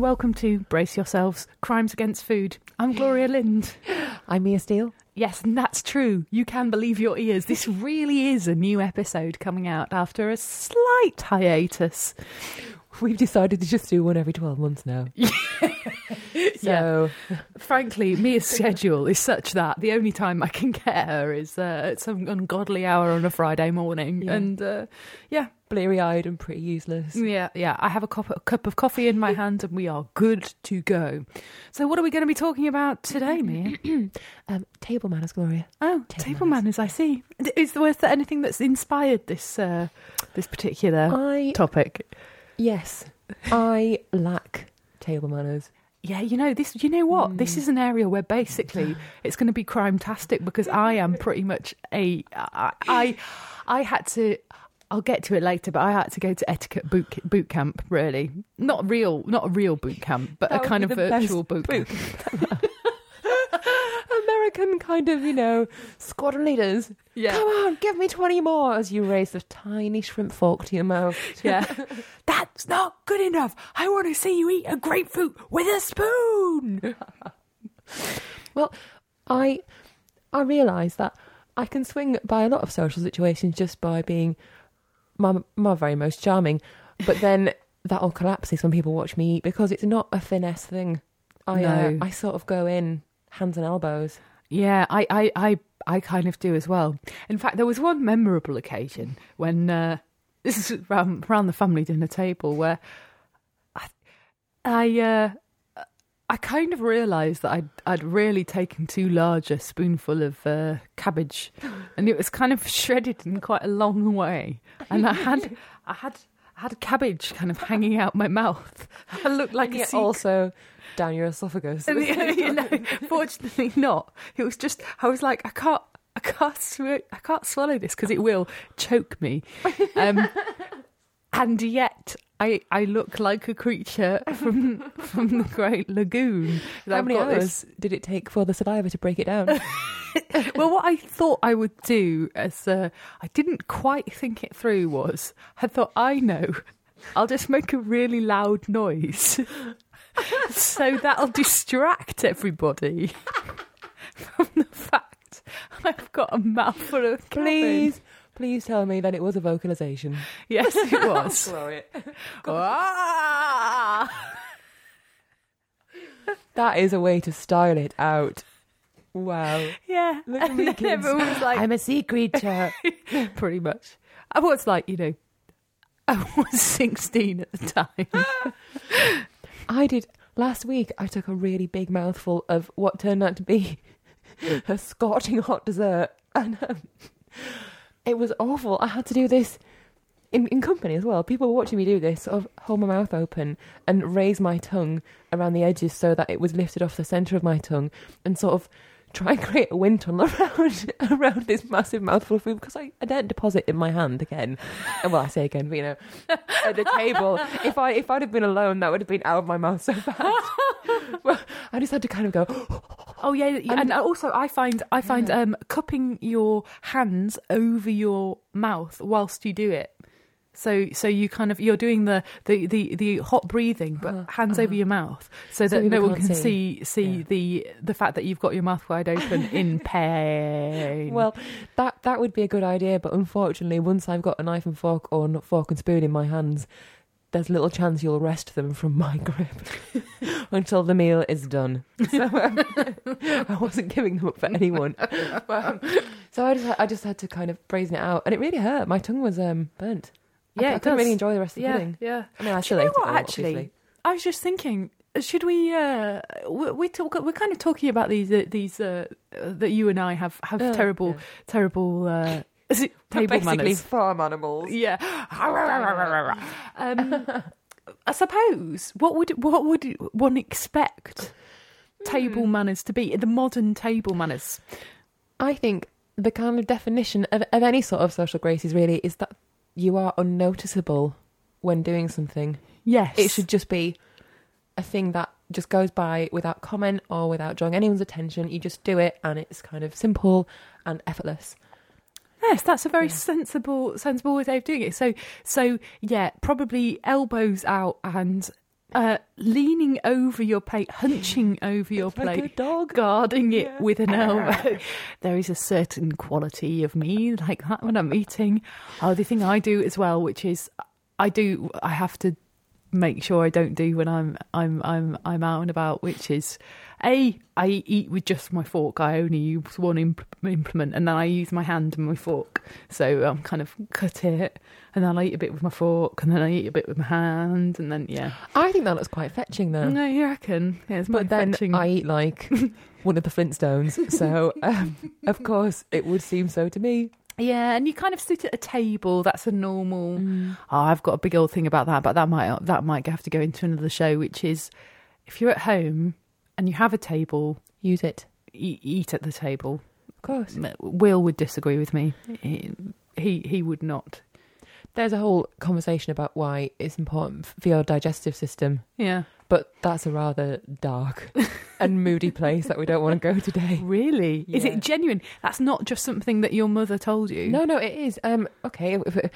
and welcome to Brace Yourselves Crimes Against Food. I'm Gloria Lindh. I'm Mia Steel. Yes, and that's true. You can believe your ears. This really is a new episode coming out after a slight hiatus. We've decided to just do one every 12 months now. so, Frankly, Mia's schedule is such that the only time I can get her is uh, at some ungodly hour on a Friday morning. Yeah. And uh, yeah, bleary eyed and pretty useless. yeah, yeah. I have a cup, a cup of coffee in my hand and we are good to go. So, what are we going to be talking about today, Mia? Um, table manners, Gloria. Oh, Table table manners. I see. Is there, was there anything that's inspired this uh, this particular I, topic? yes, I lack table manners. Yeah, you know this. You know what? This Mm. is an area where basically it's going to be crime-tastic because I am pretty much a. I, I I had to. I'll get to it later, but I had to go to etiquette boot boot camp. Really, not real, not a real boot camp, but That a kind of virtual boot camp. American kind of, you know, squadron leaders. Yeah, Come on, give me 20 more as you raise the tiny shrimp fork to your mouth. yeah. That's not good enough. I want to see you eat a grapefruit with a spoon. Well, I I realise that I can swing by a lot of social situations just by being my my very most charming, but then that all collapses when people watch me eat because it's not a finesse thing. I uh, I sort of go in hands and elbows. Yeah, I, I, I, I kind of do as well. In fact, there was one memorable occasion when uh, this is around, around the family dinner table where I, I, uh, I kind of realised that I'd, I'd really taken too large a spoonful of uh, cabbage, and it was kind of shredded in quite a long way, and I had, I had. I had cabbage kind of hanging out my mouth. I looked like And a also down your esophagus. and, you know, fortunately not. It was just I was like, I can't, I can't, sw- I can't swallow this because it will choke me. Um, and yet, I, I look like a creature from from the Great Lagoon. How many hours did it take for the saliva to break it down? well, what I thought I would do, as uh, I didn't quite think it through, was I thought I know, I'll just make a really loud noise, so that'll distract everybody from the fact I've got a mouthful of cabbage. please, please tell me that it was a vocalization. Yes, it was. Ah! That is a way to style it out. Wow. Yeah, Look at me, kids. like, I'm a sea creature. pretty much. I was like, you know, I was 16 at the time. I did last week. I took a really big mouthful of what turned out to be a scorching hot dessert, and um, it was awful. I had to do this in, in company as well. People were watching me do this, sort of hold my mouth open and raise my tongue around the edges so that it was lifted off the centre of my tongue, and sort of try and create a wind tunnel around around this massive mouthful of food because I, I didn't deposit in my hand again. Well, I say again, but you know, at the table. If I if I'd have been alone, that would have been out of my mouth so fast. well, I just had to kind of go. Oh yeah, yeah, and also I find I find um, cupping your hands over your mouth whilst you do it. So so you kind of you're doing the the the, the hot breathing, but Uh-huh, hands over your mouth, so that people no one can't see. see see Yeah. the the fact that you've got your mouth wide open in pain. Well, that that would be a good idea, but unfortunately, once I've got a knife and fork or not fork and spoon in my hands, there's little chance you'll wrest them from my grip until the meal is done. So um, I wasn't giving them up for anyone. But, um, so I just had, I just had to kind of brazen it out, and it really hurt. My tongue was um, burnt. I- Yeah, I, it couldn't really enjoy the rest of the yeah, pudding. yeah. I mean, I still you know what? all, Actually, obviously. I was just thinking, should we? Uh, we, we talk. We're kind of talking about these uh, these uh, uh, that you and I have have Uh, terrible yeah. terrible uh, is it table Basically, manners. farm animals. Yeah. um, I suppose what would what would one expect table Hmm. manners to be? The modern table manners. I think the kind of definition of, of any sort of social graces really is that you are unnoticeable when doing something. Yes. It should just be a thing that just goes by without comment or without drawing anyone's attention. You just do it and it's kind of simple and effortless. Yes, that's a very Yeah. sensible sensible way of doing it. So so yeah, probably elbows out and uh, leaning over your plate, hunching over your like plate, dog. guarding it Yeah. with an elbow. there is a certain quality of me like that when I'm eating. Oh, the thing I do as well, which is I do, I have to make sure I don't do when I'm I'm I'm I'm out and about, which is a I eat with just my fork. I only use one imp- implement, and then I use my hand and my fork. So I'm kind of cut it, and then I eat a bit with my fork, and then I eat a bit with my hand, and then yeah. I think that looks quite fetching though. No, you reckon? Yeah, it's But then fetching. I eat like one of the Flintstones, so um, of course it would seem so to me. Yeah, and you kind of sit at a table. That's a normal. Mm. Oh, I've got a big old thing about that, but that might that might have to go into another show. Which is, if you're at home and you have a table, Use it, e- eat at the table. of course. Will would disagree with me. He he, he would not. There's a whole conversation about why it's important for your digestive system, Yeah, but that's a rather dark and moody place that we don't want to go today. really. Is it genuine? That's not just something that your mother told you. No, no, it is. Um, okay, if, if-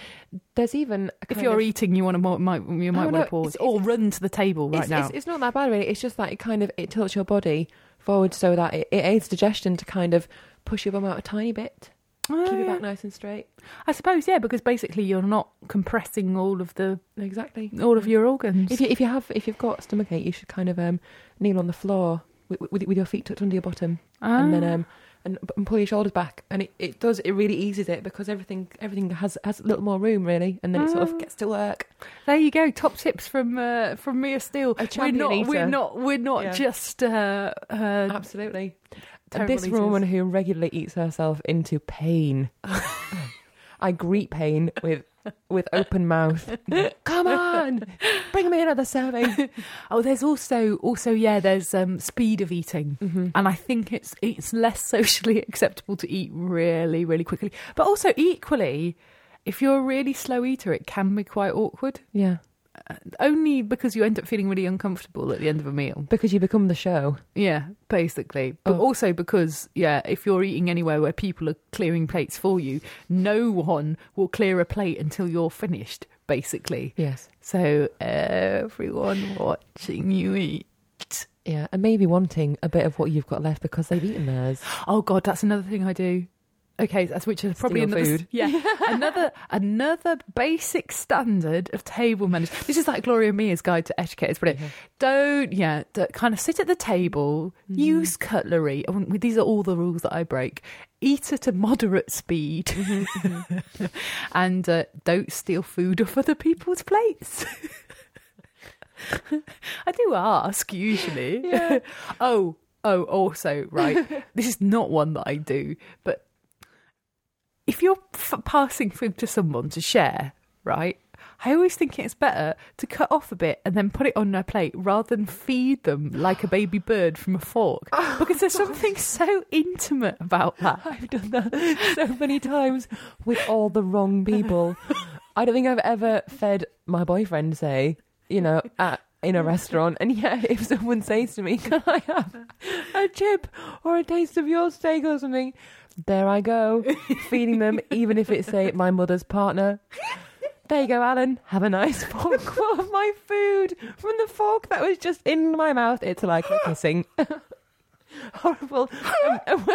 there's even a If you're of- eating, you want to might you might Oh, want to pause it's- or it's- run to the table right it's, now. It's, it's not that bad, really. It's just that it kind of it tilts your body forward so that it, it aids digestion to kind of push your bum out a tiny bit, Oh, keep your yeah. back nice and straight. I suppose yeah, because basically you're not compressing all of the Exactly. all of your organs. If you if you have if you've got stomach ache, you should kind of um kneel on the floor with, with, with your feet tucked under your bottom, and then Ah. um and, and pull your shoulders back, and it, it does it really eases it because everything everything has has a little more room really, and then it sort Ah. of gets to work. There you go. Top tips from uh, from Mia Steel. A We're not. We're not. We're not Yeah. just. Uh, uh, Absolutely. This woman who regularly eats herself into pain. I greet pain with with open mouth. Come on, bring me another serving. Oh, there's also also yeah. There's um, speed of eating, Mm-hmm. and I think it's it's less socially acceptable to eat really really quickly. But also equally, if you're a really slow eater, it can be quite awkward. Yeah, Uh, only because you end up feeling really uncomfortable at the end of a meal. because you become the show. Yeah, basically. But Oh. also because, yeah, if you're eating anywhere where people are clearing plates for you, no one will clear a plate until you're finished, basically. Yes. So everyone watching you eat. Yeah, and maybe wanting a bit of what you've got left because they've eaten theirs. Oh god, that's another thing I do. Okay, that's which is probably another food. yeah another another basic standard of table manners. This is like Gloria Mia's guide to etiquette. It's brilliant. Don't yeah, d- kind of sit at the table, Mm. use cutlery. These are all the rules that I break. Eat at a moderate speed, Mm-hmm, and uh, don't steal food off other people's plates. I do ask usually. Yeah. oh, oh, also, right. this is not one that I do, but if you're f- passing food to someone to share, right? I always think it's better to cut off a bit and then put it on their plate rather than feed them like a baby bird from a fork. Oh because there's something so intimate about that. I've done that so many times with all the wrong people. I don't think I've ever fed my boyfriend, say, you know, at, in a restaurant. And yet, if someone says to me, Can I have a chip or a taste of your steak or something? There I go, feeding them, even if it's, say, my mother's partner. There you go, Alan. Have a nice forkful of my food from the fork that was just in my mouth. It's like a kissing. Horrible. Um,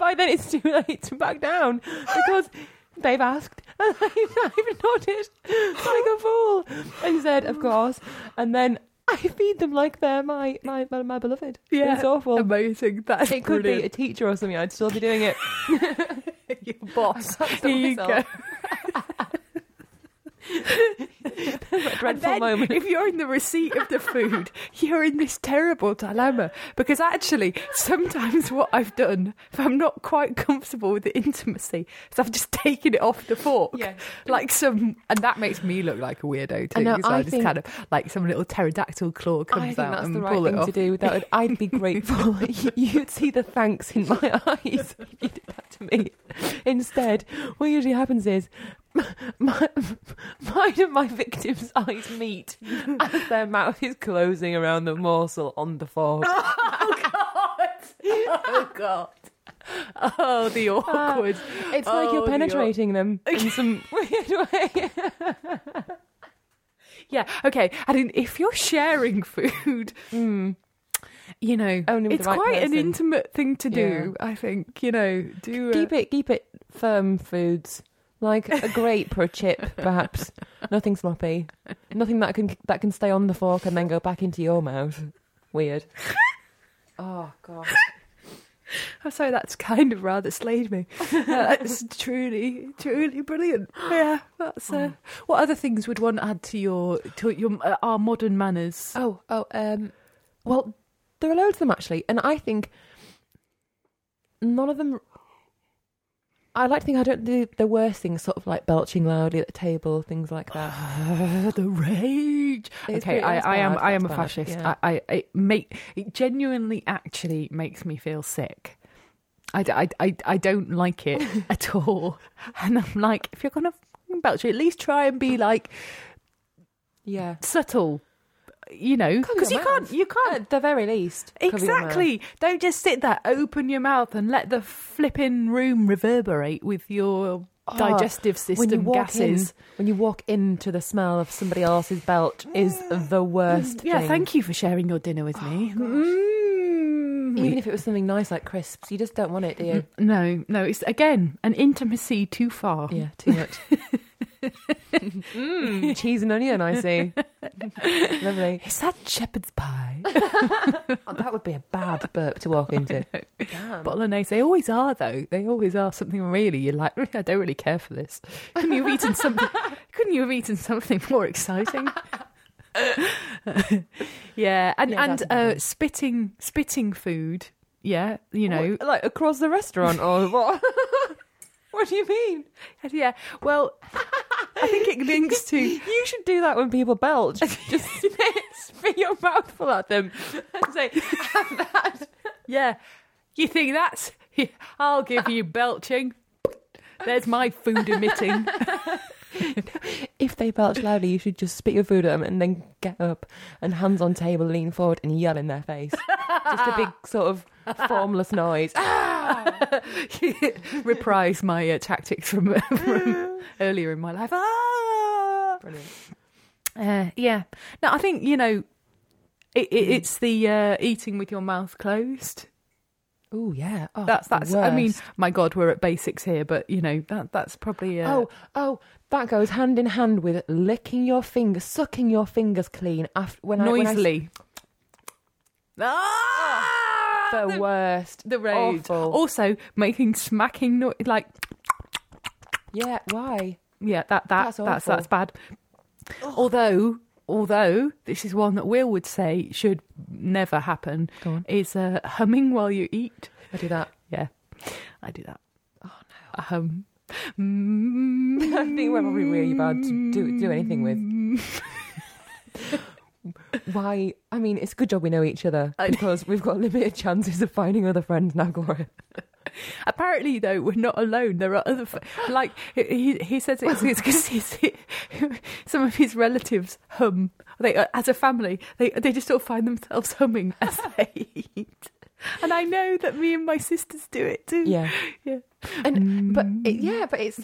by then, it's too late to back down because they've asked. And I've, I've nodded like a fool and said, "Of course." And then I feed them like they're my my my, my beloved. it's awful. Amazing. That's it could be a teacher or something. I'd still be doing it. Your boss. Here you myself. go. A dreadful moment. If you're in the receipt of the food, you're in this terrible dilemma because actually, sometimes what I've done, if I'm not quite comfortable with the intimacy, is I've just taken it off the fork, Yeah. like some, and that makes me look like a weirdo too. I know, so I, I just think- kind of like some little pterodactyl claw comes out that's and the right pull it thing off. to do. That I'd be grateful. You'd see the thanks in my eyes if you did that to me. Instead, what usually happens is my, mine and my victim's eyes meet as their mouth is closing around the morsel on the fork. Oh god! Oh, god! Oh, the awkward. It's like Oh, you're the penetrating them in some weird way. Yeah, okay. And if you're sharing food, you know, it's right quite an intimate thing to do. I think you know, do uh, Keep it, keep it firm foods. Like a grape or a chip, perhaps. Nothing sloppy. Nothing that can that can stay on the fork and then go back into your mouth. Weird. Oh god. I'm sorry, that's kind of rather slayed me. That's truly, truly brilliant. Yeah, that's. Uh, what other things would one add to your to your uh, our modern manners? Oh, oh, um, well, there are loads of them actually, and I think none of them. I like to think I don't do the worst things, sort of like belching loudly at the table, things like that. Ah, the rage. It's okay, I, I am. I am a bad, fascist. yeah. I, I, it make it genuinely actually makes me feel sick. I I I don't like it at all. And I'm like, if you're gonna belch, at least try and be like Yeah, subtle. You know, because you your can't. You can't. at the very least. mouth. Exactly. Don't just sit there, open your mouth, and let the flipping room reverberate with your Oh, digestive system when gases. in, when you walk into the smell of somebody else's belch is the worst. Yeah, thing. thank you for sharing your dinner with me. Mm. Even if it was something nice like crisps, you just don't want it, do you? no, no, it's again an intimacy too far. Yeah, too much. mm, cheese and onion, I see. Lovely. Is that shepherd's pie? Oh, that would be a bad burp to walk into. Bolognese. They always are, though. They always are something really. You're like, "Mm, I don't really care for this. Couldn't you have eaten something? couldn't you have eaten something more exciting? yeah, and Yeah, and that's a good uh, spitting spitting food. Yeah, you know. What, like across the restaurant or what? what do you mean? Yeah. Well, I think it links to. You should do that when people belch. Just spit, your mouthful at them and say, "Have that." Yeah. You think that's. I'll give you belching. There's my food emitting. If they belch loudly, you should just spit your food at them and then get up and hands on table, lean forward and yell in their face. just a big sort of formless noise. Reprise my uh, tactics from, from earlier in my life. Ah! Brilliant. Uh, yeah. No, I think you know, it, it, it's the uh, eating with your mouth closed. Oh yeah. Oh, That's the that's. I mean, my God, we're at basics here, but you know that that's probably. Uh, Oh, oh, that goes hand in hand with licking your fingers, sucking your fingers clean after when I when I- noisily. Ah! the, the, worst. the rage. Awful. Also, making smacking noise like Yeah. Why? yeah, that that That's that's that's, bad. Although. Although this is one that Will would say should never happen, Go on. is uh, humming while you eat. I do that. Yeah, I do that. Oh no. Um, mm, I think we're probably really bad to do do anything with. Why? I mean, it's a good job we know each other because we've got limited chances of finding other friends now, Gloria. Apparently, though, we're not alone. There are other, f- like he he says it's because some of his relatives hum. They uh, as a family, they they just all find themselves humming as they eat. And I know that me and my sisters do it too. Yeah, yeah. And but it, yeah, but it's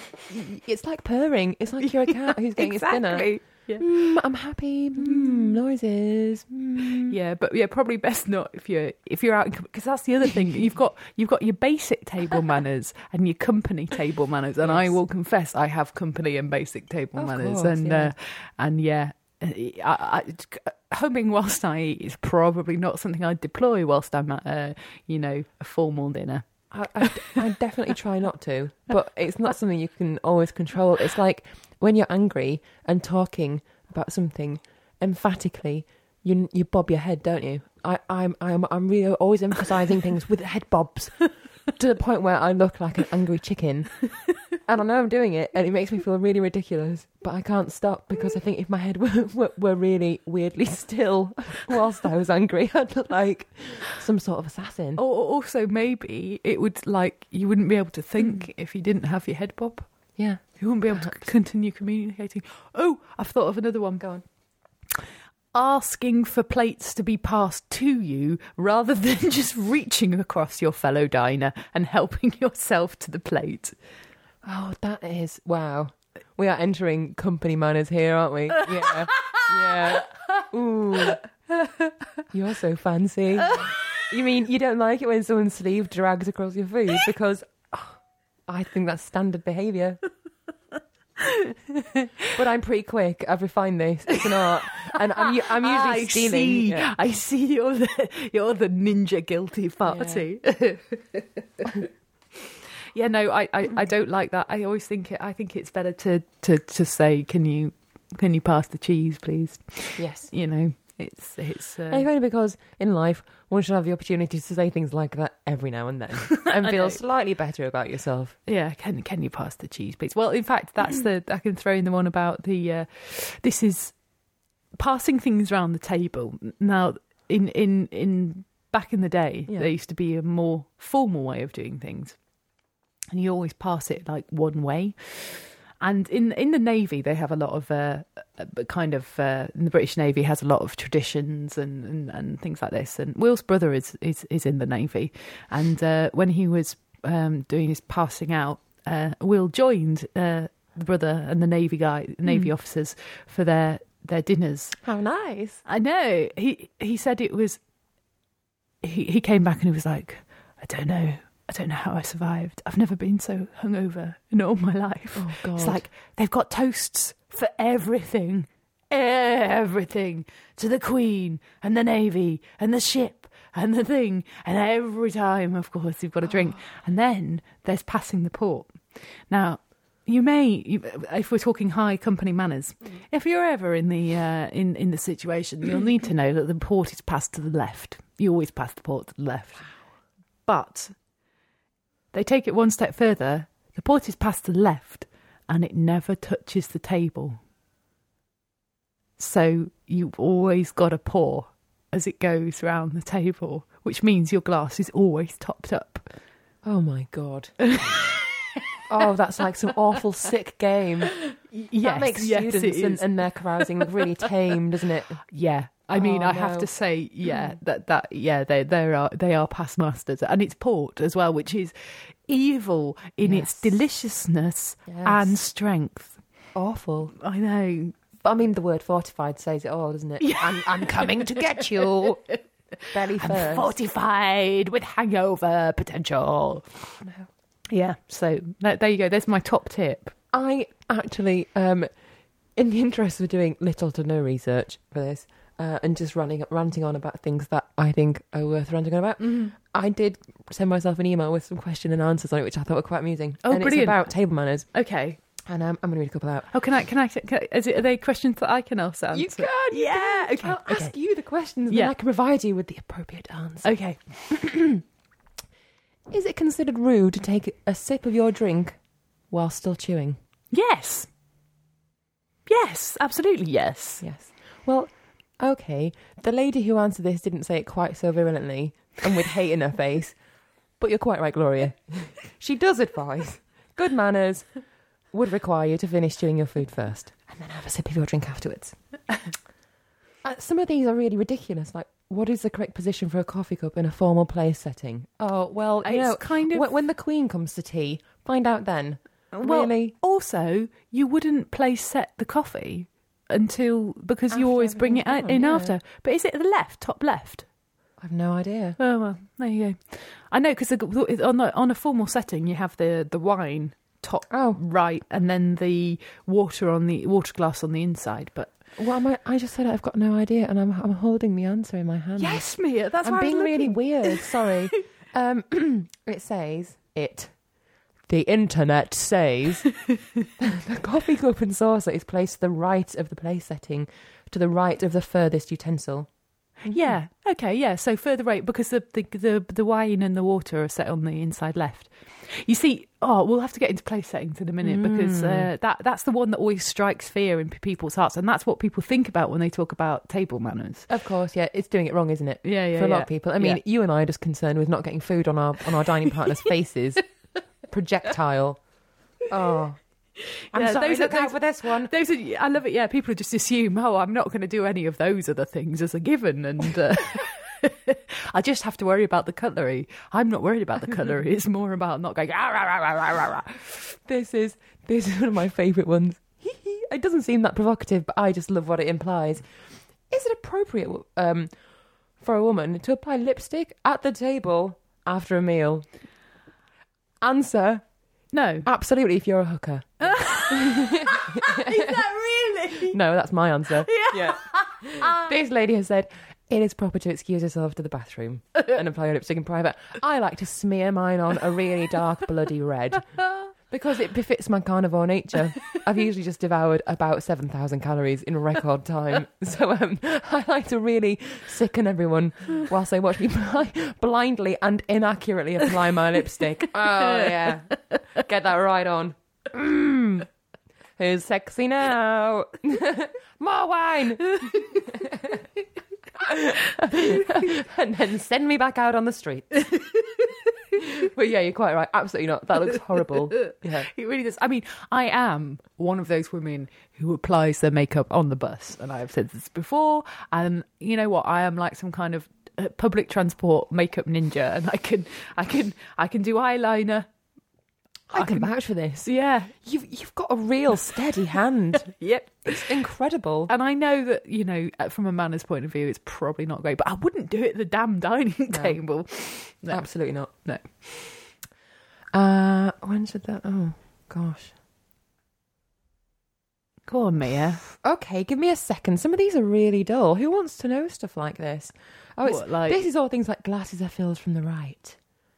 it's like purring. It's like you're a cat who's getting his dinner. Yeah. Mm, I'm happy. Mm, noises. Mm. Yeah, but yeah, probably best not if you're if you're out because that's the other thing. You've got you've got your basic table manners and your company table manners, and I will confess I have company and basic table Of manners, course, and yeah. uh, and yeah, I, I, humming whilst I eat is probably not something I deploy whilst I'm at a you know a formal dinner. I, I, definitely try not to, but it's not something you can always control. It's like when you're angry and talking about something emphatically, you you bob your head, don't you? I, I'm I'm I'm really always emphasising things with head bobs to the point where I look like an angry chicken, and I know I'm doing it, and it makes me feel really ridiculous. But I can't stop because I think if my head were were, were really weirdly still whilst I was angry, I'd look like some sort of assassin. Or also maybe it would like you wouldn't be able to think mm. if you didn't have your head bob. Yeah. You wouldn't be able to continue communicating. Oh, I've thought of another one. Go on. asking for plates to be passed to you rather than just reaching across your fellow diner and helping yourself to the plate. Oh, that is wow. We are entering company manners here, aren't we? Yeah. Yeah. Ooh. You're so fancy. You mean you don't like it when someone's sleeve drags across your food because oh, I think that's standard behaviour. but I'm pretty quick. I've refined this. It's an art, and I'm I'm usually I stealing. See, Yeah. I see you're the you're the ninja guilty party. Yeah, no, I, I, I don't like that. I always think it. I think it's better to to to say, can you can you pass the cheese, please? Yes. You know, it's it's. Uh, If only because in life one should have the opportunity to say things like that every now and then and feel slightly better about yourself. Yeah, can can you pass the cheese, please? Well, in fact, that's the I can throw in the one about the. Uh, this is passing things around the table. Now, in in in back in the day, Yeah. there used to be a more formal way of doing things, and you always pass it like one way. And in in the navy, they have a lot of uh, uh, kind of uh, the British Navy has a lot of traditions and, and, and things like this. And Will's brother is is, is in the navy, and uh, when he was um, doing his passing out, uh, Will joined uh, the brother and the navy guy, navy officers for their their dinners. How nice. I know he he said it was. He he came back and he was like, I don't know. I don't know how I survived. I've never been so hungover in all my life. Oh God. It's like they've got toasts for everything, everything to the Queen and the Navy and the ship and the thing. And every time, of course, you've got a drink. And then there's passing the port. Now, you may, if we're talking high company manners, if you're ever in the uh, in in the situation, you'll need to know that the port is passed to the left. You always pass the port to the left, but they take it one step further. The port is passed to the left, and it never touches the table. So you've always got a pour as it goes round the table, which means your glass is always topped up. Oh my god. oh, that's like some awful sick game. Yes, that makes yes, students and, and their carousing really tame, doesn't it? Yeah. I mean, Oh, I have to say, yeah, that that yeah, they they are they are past masters, and it's port as well, which is evil in its deliciousness Yes. and strength. Awful. I know. But I mean, the word fortified says it all, doesn't it? I'm, I'm coming to get you. Belly I'm first. fortified with hangover potential. No. Yeah, so there you go. There's my top tip. I actually, um, in the interest of doing little to no research for this, uh, and just running ranting on about things that I think are worth ranting on about, I did send myself an email with some question and answers on it, which I thought were quite amusing. Oh, and brilliant. It's about table manners, Okay. and um, I'm going to read a couple out. Oh, can I? Can I? Can, is it? Are they questions that I can also answer? You can, you yeah. can. Okay. I'll okay. ask you the questions, and Yeah. then I can provide you with the appropriate answer. Okay. Is it considered rude to take a sip of your drink while still chewing? Yes. Yes. Absolutely. Yes. Yes. Well, okay. The lady who answered this didn't say it quite so virulently and with hate in her face. But you're quite right, Gloria. she does advise good manners would require you to finish chewing your food first and then have a sip of your drink afterwards. Uh, some of these are really ridiculous. Like, what is the correct position for a coffee cup in a formal place setting? Oh, well, you It's know, kind of when, when the Queen comes to tea, find out then. Well, really? Also, you wouldn't place set the coffee until because you always bring it in yeah. after. But is it the left, top left? I've no idea. Oh well, there you go. I know because on the, on a formal setting you have the the wine top Oh. right, and then the water on the water glass on the inside. But Well, am I, I just said I've got no idea, and I'm I'm holding the answer in my hand. yes, Mia, that's I'm why I was being really weird. Sorry. um, it says it. The internet says the coffee cup and saucer is placed to the right of the place setting, to the right of the furthest utensil. Yeah. Okay. Yeah. So further right because the, the the the wine and the water are set on the inside left. You see, oh, we'll have to get into place settings in a minute because Mm. uh, that that's the one that always strikes fear in people's hearts, and that's what people think about when they talk about table manners. Of course, yeah, it's doing it wrong, isn't it? Yeah, yeah. For a lot of people. I mean, Yeah. you and I are just concerned with not getting food on our on our dining partners' faces. Projectile. Oh. I'm Yeah, sorry, those are- look out those- for this one. Those are, I love it. Yeah, people just assume, oh, I'm not going to do any of those other things as a given, and uh, I just have to worry about the cutlery. I'm not worried about the cutlery. It's more about not going. "Ah, rah, rah, rah, rah, rah, rah." This is this is one of my favourite ones. it doesn't seem that provocative, but I just love what it implies. Is it appropriate um, for a woman to apply lipstick at the table after a meal? Answer: No. Absolutely. If you're a hooker. Is that really? No, that's my answer. Yeah. this lady has said it is proper to excuse yourself to the bathroom and apply your lipstick in private. I like to smear mine on a really dark, bloody red because it befits my carnivore nature. I've usually just devoured about 7,000 calories in record time. So um, I like to really sicken everyone whilst they watch me blindly and inaccurately apply my lipstick. Oh, yeah. Get that right on. Mm. Who's sexy now? More wine. and then send me back out on the street. but yeah, you're quite right. Absolutely not. That looks horrible. Yeah. It really does. I mean, I am one of those women who applies their makeup on the bus, and I have said this before. And you know what? I am like some kind of uh, public transport makeup ninja, and I can, I can, I can do eyeliner. I can vouch for this. Yeah. You've you've got a real steady hand. Yep. It's incredible. And I know that you know, uh, from a manners point of view, it's probably not great, but I wouldn't do it at the damn dining table. No. Absolutely not. No. Uh, when should that? Oh gosh. Go on, Mia. Okay, give me a second. Some of these are really dull. Who wants to know stuff like this? Oh, it's What, like- this is all things like glasses are filled from the right.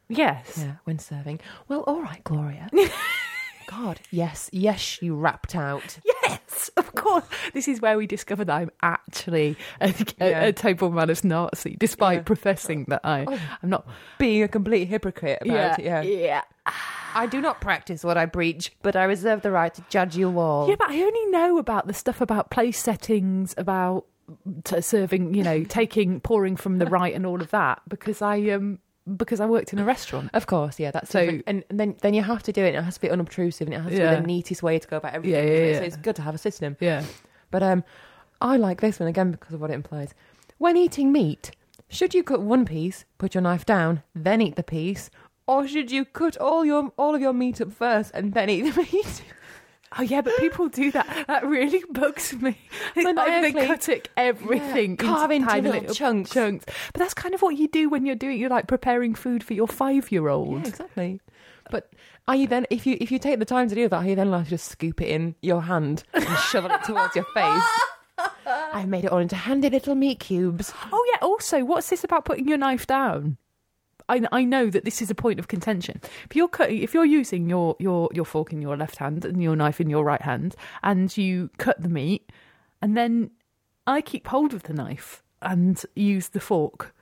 Yes. Yeah, when serving. Well, all right, Gloria. God, yes, yes, you rapped out. Yes, of course. This is where we discover that I'm actually a, Yeah. a table manners Nazi, despite Yeah. professing that I, Oh. I'm not. Being a complete hypocrite about it. Yeah. yeah. I do not practice what I preach, but I reserve the right to judge you all. Yeah, but I only know about the stuff about place settings, about t- serving, you know, taking, pouring from the right, and all of that because I um because I worked in a restaurant. Of course, yeah, that's So-. And, and then then you have to do it. and It has to be unobtrusive, and it has to Yeah. be the neatest way to go about everything. Yeah, yeah, yeah. So it's good to have a system. Yeah. But um, I like this one again because of what it implies. When eating meat, should you cut one piece, put your knife down, then eat the piece, or should you cut all your all of your meat up first and then eat the meat? Oh yeah, but people do that. That really bugs me. It's like they cut it everything, Yeah, carve into tiny little chunks. chunks. But that's kind of what you do when you're doing. You're like preparing food for your five-year-old. Yeah, exactly. But are you then if you if you take the time to do that, are you then allowed to just scoop it in your hand and shovel it towards your face? I've made it all into handy little meat cubes. Oh yeah. Also, what's this about putting your knife down? I, I know that this is a point of contention. If you're cutting, if you're using your, your, your fork in your left hand and your knife in your right hand, and you cut the meat, and then I keep hold of the knife and use the fork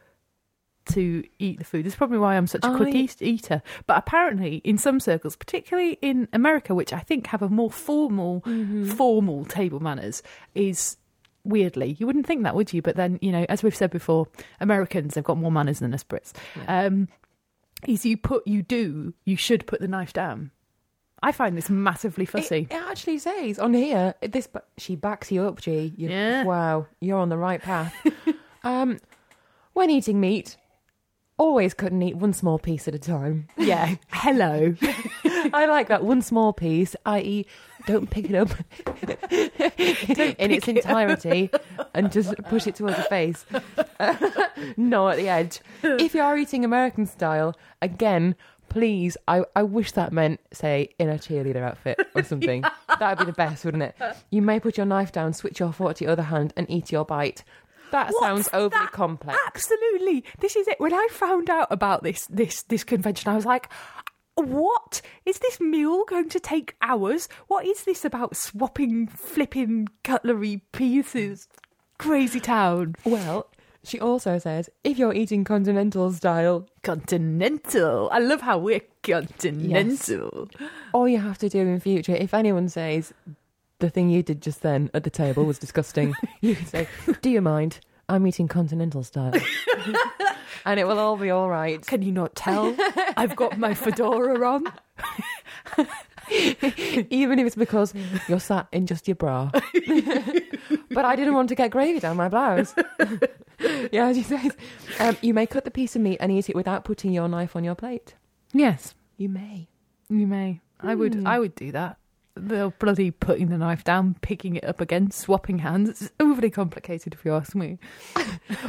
to eat the food. This is probably why I'm such a quick eat- eater. But apparently, in some circles, particularly in America, which I think have a more formal, mm-hmm. formal table manners, is weirdly you wouldn't think that, would you? But then, you know, as we've said before, Americans have got more manners than us Brits. Um, is you put, you do, you should put the knife down. I find this massively fussy. It, it actually says on here this. She backs you up, G. You, Yeah. Wow, you're on the right path. um, when eating meat, always cut and eat one small piece at a time. yeah. Hello. I like that one small piece, i.e., don't pick it up in its entirety and just push it towards your face. no, at the edge. If you are eating American style, again, please, I, I wish that meant, say, in a cheerleader outfit or something. That would be the best, wouldn't it? You may put your knife down, switch your fork to your other hand, and eat your bite. That What's sounds overly that? complex. Absolutely. This is it. When I found out about this this this convention, I was like, what? Is this meal going to take hours? What is this about swapping flipping cutlery pieces? Crazy town. Well, she also says if you're eating continental style, Continental. I love how we're continental. all you have to do in future, if anyone says the thing you did just then at the table was disgusting, you can say, "Do you mind? I'm eating continental style," and it will all be all right. Can you not tell? I've got my fedora on. Even if it's because you're sat in just your bra. but I didn't want to get gravy down my blouse. yeah, she says, um, you may cut the piece of meat and eat it without putting your knife on your plate. Yes, You may. you may. I would. Hmm. I would do that. The bloody putting the knife down, picking it up again, swapping hands. It's overly complicated, if you ask me.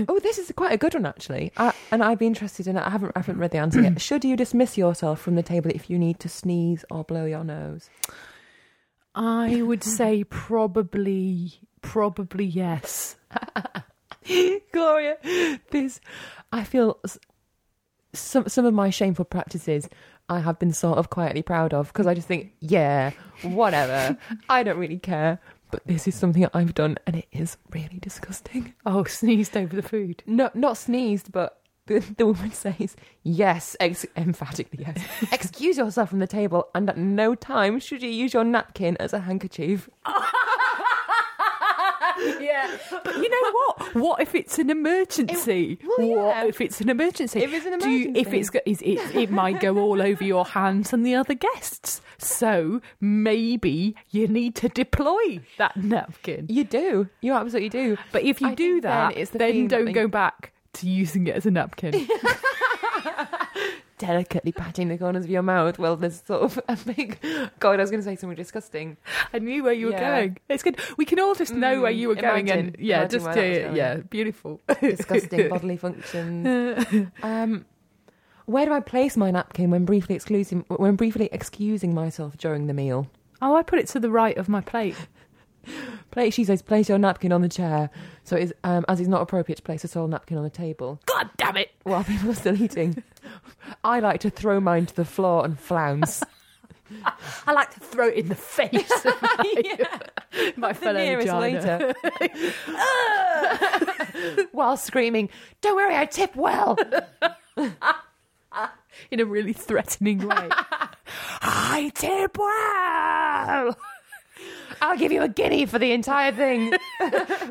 Oh, this is quite a good one actually, I, and I'd be interested in it. I haven't, I haven't read the answer yet. Should you dismiss yourself from the table if you need to sneeze or blow your nose? I would say probably, probably yes. Gloria, this I feel some some of my shameful practices I have been sort of quietly proud of because I just think, yeah, whatever, I don't really care. But this is something that I've done, and it is really disgusting. Oh, sneezed over the food. No, not sneezed, but the, the woman says, yes, ex- emphatically yes. Excuse yourself from the table, and at no time should you use your napkin as a handkerchief. yeah, but you know what? What if it's an emergency? It- well, What yeah. if it's an emergency? If it's an Do you, if emergency. it's is it, it might go all over your hands and the other guests. So maybe you need to deploy that napkin. You do. You absolutely do. But if you I do then that, it's the then don't go back to using it as a napkin. Delicately patting the corners of your mouth. Well, there's sort of a big. God, I was going to say something disgusting. I knew where you were going. It's good. We can all just know Mm, where you were going, and yeah, just yeah, yeah, yeah, beautiful. Disgusting bodily functions. Um, where do I place my napkin when briefly excusing when briefly excusing myself during the meal? Oh, I put it to the right of my plate. Place, she says, place your napkin on the chair. So it is, um, as it's not appropriate to place a sole napkin on the table God damn it! while people are still eating. I like to throw mine to the floor and flounce. I like to throw it in the face of my, my fellow vagina. waiter. While screaming, don't worry, I tip well. in a really threatening way. I tip well. I'll give you a guinea for the entire thing.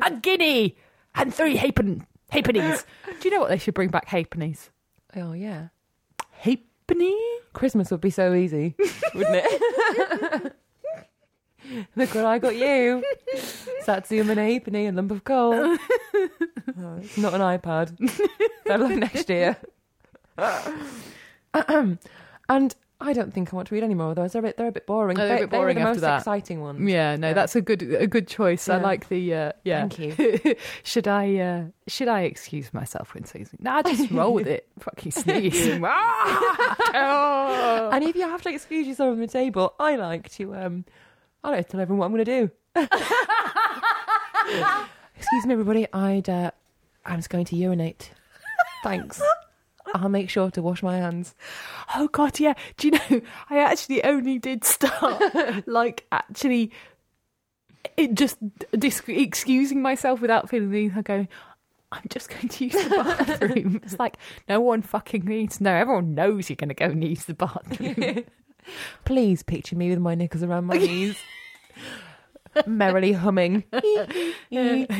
A guinea and three halfpen, halfpennies. Do you know what they should bring back halfpennies? Oh, yeah. Halfpenny? Christmas would be so easy, wouldn't it? Look what I got you. Satsuma and a halfpenny, a lump of coal. Oh, it's not an iPad. Luck next year. and I don't think I want to read anymore, otherwise they're a bit, they're a bit boring. They're a bit they were the after most that. exciting ones. Yeah, no, Yeah. that's a good a good choice. I like the uh, yeah. Thank you. should I uh, should I excuse myself when sneezing? Nah, just roll with it. Fucking sneeze. Ah! Oh. And if you have to excuse yourself from the table, I like to um I like to tell everyone what I'm gonna do. Excuse me everybody, I'd uh I'm just going to urinate. Thanks. I'll make sure to wash my hands. Oh god, yeah. Do you know? I actually only did start like actually, it just dis- excusing myself without feeling the need. Going, I'm just going to use the bathroom. it's like no one fucking needs to know. Everyone knows you're going to go and use the bathroom. Please picture me with my knickers around my knees. Merrily humming.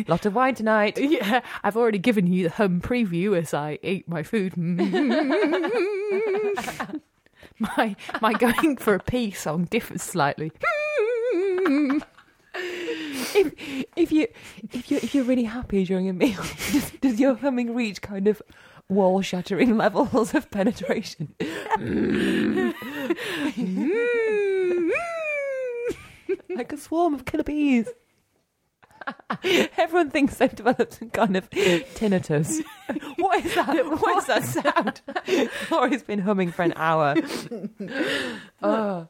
Lot of wine tonight. yeah, I've already given you the hum preview as I eat my food. my my going for a pee song differs slightly. If if you if you if you're really happy during a meal, does, does your humming reach kind of wall shattering levels of penetration? Like a swarm of killer bees. Everyone thinks they've developed some kind of tinnitus. What is that? What is that sound? Laura's been humming for an hour. Oh,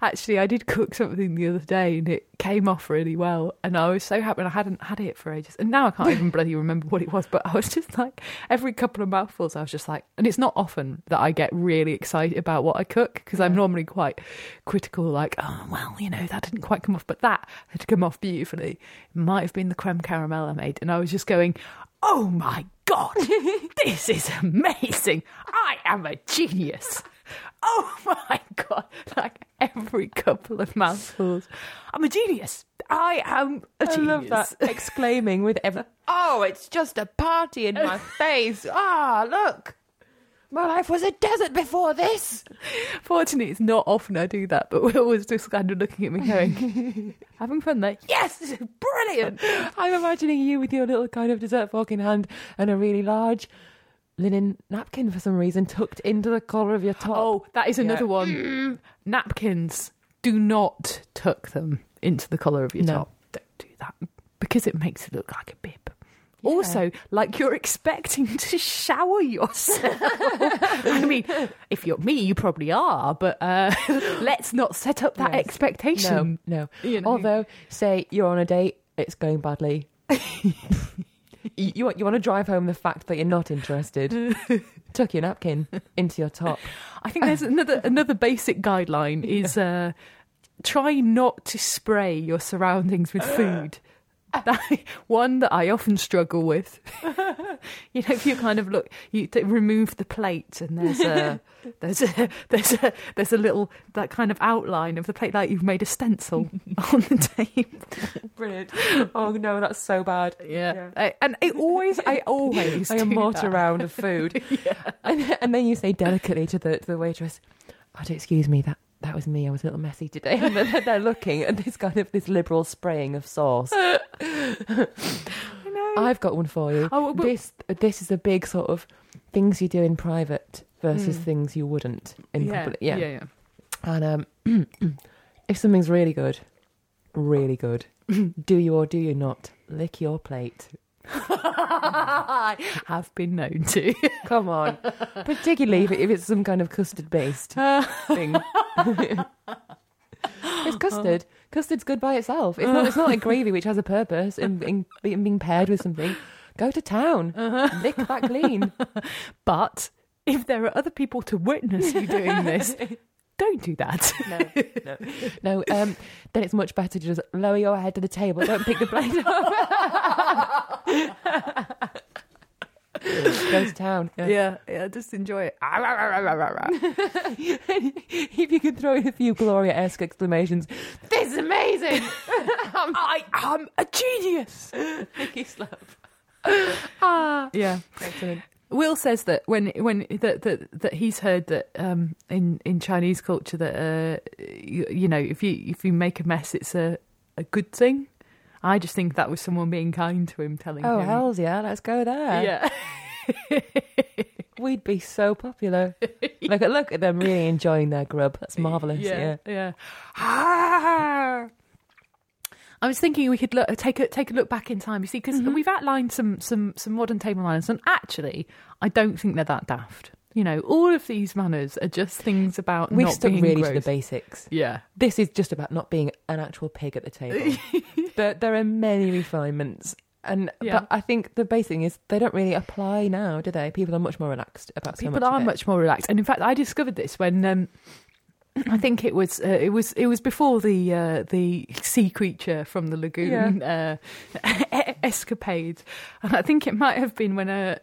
Actually, I did cook something the other day and it came off really well. And I was so happy and I hadn't had it for ages. And now I can't even bloody remember what it was. But I was just like, every couple of mouthfuls, I was just like, and it's not often that I get really excited about what I cook because I'm normally quite critical, like, oh, well, you know, that didn't quite come off. But that had come off beautifully. It might have been the creme caramel I made. And I was just going, oh my God, this is amazing. I am a genius. Oh my god! Like every couple of mouthfuls, I'm a genius. I am a I genius. love that exclaiming with every. Oh, it's just a party in my face. Ah, look. My life was a desert before this. Fortunately, it's not often I do that, but Will was just kind of looking at me, going, "Having fun there? Yes, this is brilliant." I'm imagining you with your little kind of dessert fork in hand and a really large linen napkin for some reason tucked into the collar of your top. Oh, that is another Yeah. one. Mm. Napkins. do not tuck them into the collar of your No. top. Don't do that because it makes it look like a bib. Yeah. Also, like you're expecting to shower yourself. I mean, if you're me, you probably are, but uh, let's not set up that Yes. expectation. No, no. You know? Although, say you're on a date, it's going badly. you, you want you want to drive home the fact that you're not interested. Tuck your napkin into your top. I think there's another another basic guideline is uh, try not to spray your surroundings with food. That, one that I often struggle with. you know, if you kind of look, you remove the plate, and there's a there's a there's a there's a little that kind of outline of the plate, like you've made a stencil on the table. Brilliant. Oh no, that's so bad. Yeah, I- and it always, I always I am mortar round of food. and, and then you say delicately to the to the waitress, "Oh, do excuse me, that that was me. I was a little messy today." And then they're looking at this kind of this liberal spraying of sauce. I've got one for you. Oh, but- this this is a big sort of things you do in private versus Mm. things you wouldn't in public. yeah, Yeah. yeah. And um, if something's really good, really good, do you or do you not lick your plate? I have been known to. Come on, particularly if, it's some kind of custard based thing. it's custard. Custard's good by itself. It's not. It's not like gravy, which has a purpose in, in, in being paired with something. Go to town, lick that clean. But if there are other people to witness you doing this, don't do that. No, no, no. Um, then it's much better to just lower your head to the table. Don't pick the plate up. Go to town. Yeah. Yeah, yeah, just enjoy it. if you could throw in a few Gloria-esque exclamations, this is amazing. I am a genius. Nicky slap. Ah, yeah. Excellent. Will says that when when that that, that he's heard that um, in in Chinese culture that uh, you, you know if you if you make a mess it's a a good thing. I just think that was someone being kind to him, telling Oh him. hells yeah, let's go there. yeah. We'd be so popular. look at look at them really enjoying their grub. That's marvelous. Yeah. yeah, yeah. Ah! I was thinking we could look, take a take a look back in time. You see, because Mm-hmm. we've outlined some some some modern table manners, and actually, I don't think they're that daft. You know, all of these manners are just things about We've not stuck really gross. to the basics. Yeah, This is just about not being an actual pig at the table. there, there are many refinements. And Yeah. but I think the basic thing is they don't really apply now, do they? People are much more relaxed about so people much are much more relaxed, and in fact, I discovered this when um, I think it was uh, it was it was before the uh, the sea creature from the lagoon uh, escapade, and I think it might have been when uh,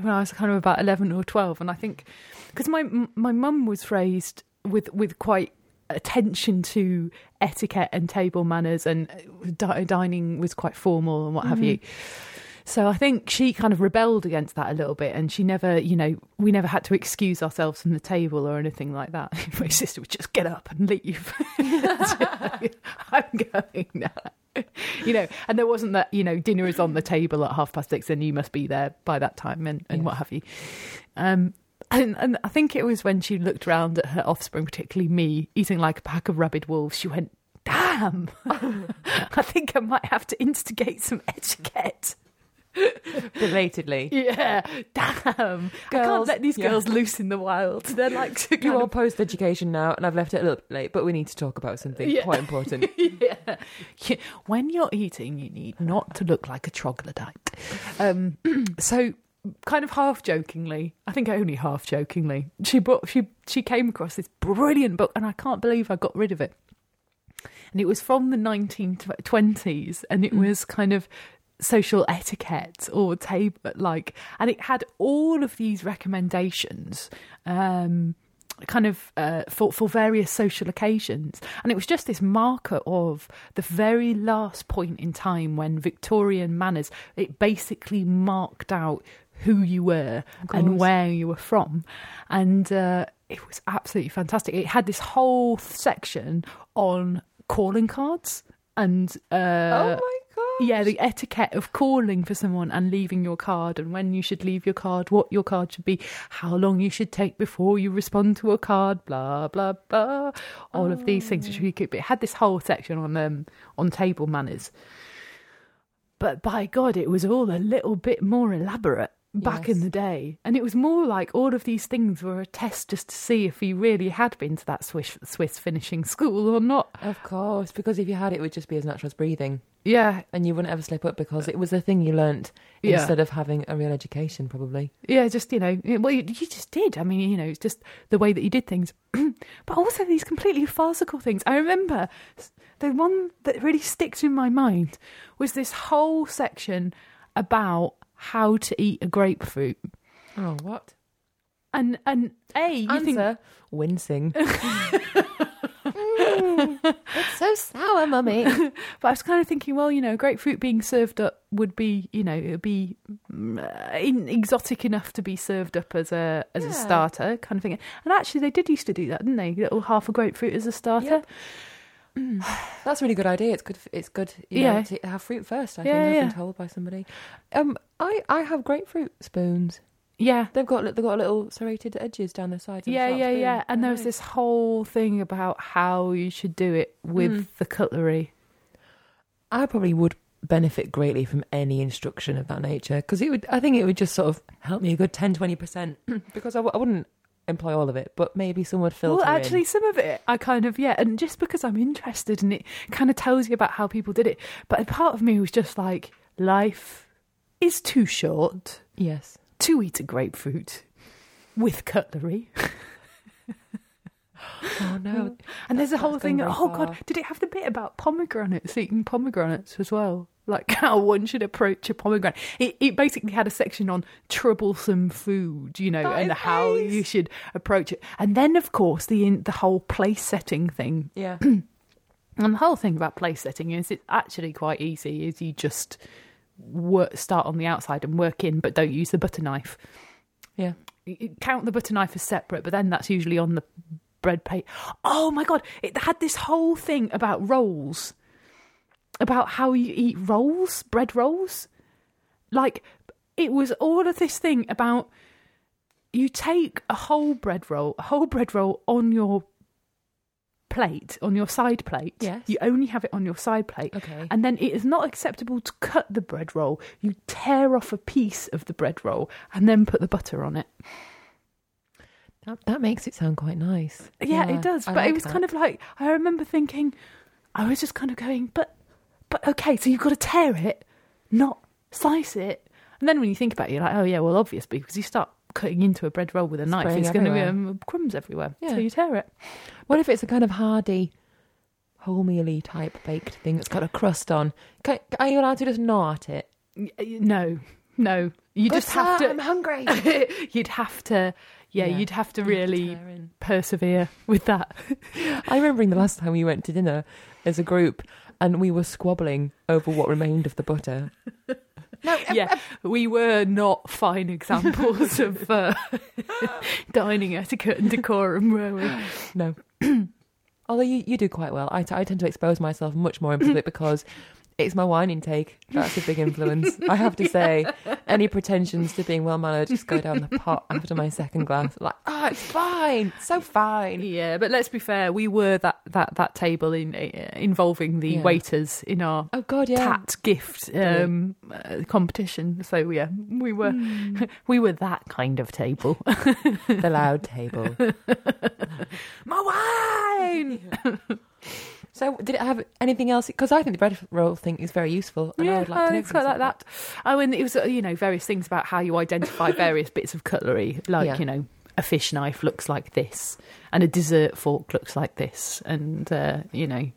when I was kind of about eleven or twelve, and I think because my my mum was raised with with quite attention to etiquette and table manners, and uh, di- dining was quite formal and what have you. So I think she kind of rebelled against that a little bit, and she never, you know, we never had to excuse ourselves from the table or anything like that. My sister would just get up and leave. I'm going now. You know, and there wasn't that, you know, dinner is on the table at half past six and you must be there by that time and, and Yes. what have you. Um, and, and I think it was when she looked around at her offspring, particularly me, eating like a pack of rabid wolves, she went, Damn, I think I might have to instigate some etiquette. Belatedly. Yeah, damn. I can't let these yeah. girls loose in the wild. They're like You are of, post education now, and I've left it a little bit late, but we need to talk about something Yeah. quite important. yeah. Yeah. When you're eating, you need not to look like a troglodyte. Um, so, kind of half jokingly, I think only half jokingly, she brought she she came across this brilliant book, and I can't believe I got rid of it. And it was from the 1920s, and it was kind of social etiquette or table like and it had all of these recommendations um kind of uh, for for various social occasions and it was just this marker of the very last point in time when Victorian manners it basically marked out who you were and where you were from and uh, it was absolutely fantastic it had this whole section on calling cards and uh oh my god! yeah, the etiquette of calling for someone and leaving your card, and when you should leave your card, what your card should be, how long you should take before you respond to a card, blah blah blah. All of these things, which we could. But it had this whole section on um on table manners, but by God, it was all a little bit more elaborate back in the day, and it was more like all of these things were a test just to see if you really had been to that Swiss Swiss finishing school or not. Of course, because if you had it, it would just be as natural as breathing, Yeah, and you wouldn't ever slip up because it was a thing you learnt Yeah. instead of having a real education, probably. Yeah, just you know, well, you, you just did. I mean, you know, it's just the way that you did things, but also these completely farcical things. I remember the one that really sticks in my mind was this whole section about how to eat a grapefruit, Oh, what? and and a you think Answer: wincing. Mm, it's so sour, mummy. But I was kind of thinking, well, you know, grapefruit being served up would be, you know, it would be mm, uh, in, exotic enough to be served up as a as Yeah. a starter, kind of thing. And actually, they did used to do that, didn't they? Little half a grapefruit as a starter. Yep. That's a really good idea. It's good. It's good. You Yeah. know, to have fruit first. I Yeah, think I've yeah. been told by somebody. Um, I I have grapefruit spoons. Yeah. They've got they've got little serrated edges down the sides. Yeah, sharp yeah, spoon. yeah. And They're there was this whole thing about how you should do it with Mm. the cutlery. I probably would benefit greatly from any instruction of that nature because it would. I think it would just sort of help me a good 10 20 percent because I, w- I wouldn't employ all of it, but maybe some would filter. Well, in. actually, some of it I kind of yeah, and just because I'm interested and it kind of tells you about how people did it. But a part of me was just like, life is too short yes. to eat a grapefruit with cutlery. Oh no. And there's a whole thing. Oh far. god, did it have the bit about pomegranates eating pomegranates as well? Like how one should approach a pomegranate. It, it basically had a section on troublesome food, you know, That and how nice. you should approach it. And then, of course, the in, the whole place setting thing. Yeah. And the whole thing about place setting is it's actually quite easy. Is you just work, start on the outside and work in, but don't use the butter knife. yeah. You count the butter knife as separate, but then that's usually on the bread plate. Oh my god! It had this whole thing about rolls, about how you eat rolls, bread rolls. Like it was all of this thing about you take a whole bread roll, a whole bread roll on your plate, on your side plate. Yes. You only have it on your side plate. Okay. And then it is not acceptable to cut the bread roll. You tear off a piece of the bread roll and then put the butter on it. That, that makes it sound quite nice. Yeah, it does. I But like it was that. kind of like I remember thinking, I was just kind of going, but, but okay, so you've got to tear it, not slice it. And then when you think about it, you're like, oh yeah, well obviously because you start cutting into a bread roll with a knife, it's going to be um, crumbs everywhere. So you tear it. What if it's a kind of hardy, wholemealy type baked thing that's got a crust on? Can, are you allowed to just gnaw at it? No, no, you just have to. I'm hungry. you'd have to. Yeah, Yeah. you'd have to You have to really persevere with that. I remember the last time we went to dinner as a group and we were squabbling over what remained of the butter. No, yeah, we were not fine examples of uh, dining etiquette and decorum, were we? no. Although you, you do quite well. I, t- I tend to expose myself much more in public because it's my wine intake. That's a big influence. I have to say, any pretensions to being well mannered just go down the pot after my second glass. Like, oh, it's fine. So fine. Yeah, but let's be fair, we were that that that table in uh, involving the Yeah. waiters in our Oh, God, yeah. tat gift um, uh, competition. So yeah, we were we were that kind of table. The loud table. My wine. So, did it have anything else? Because I think the bread roll thing is very useful. And I would like to know it's quite like that. Oh, and it was uh, you know various things about how you identify various bits of cutlery, like Yeah. you know a fish knife looks like this, and a dessert fork looks like this, and uh, you know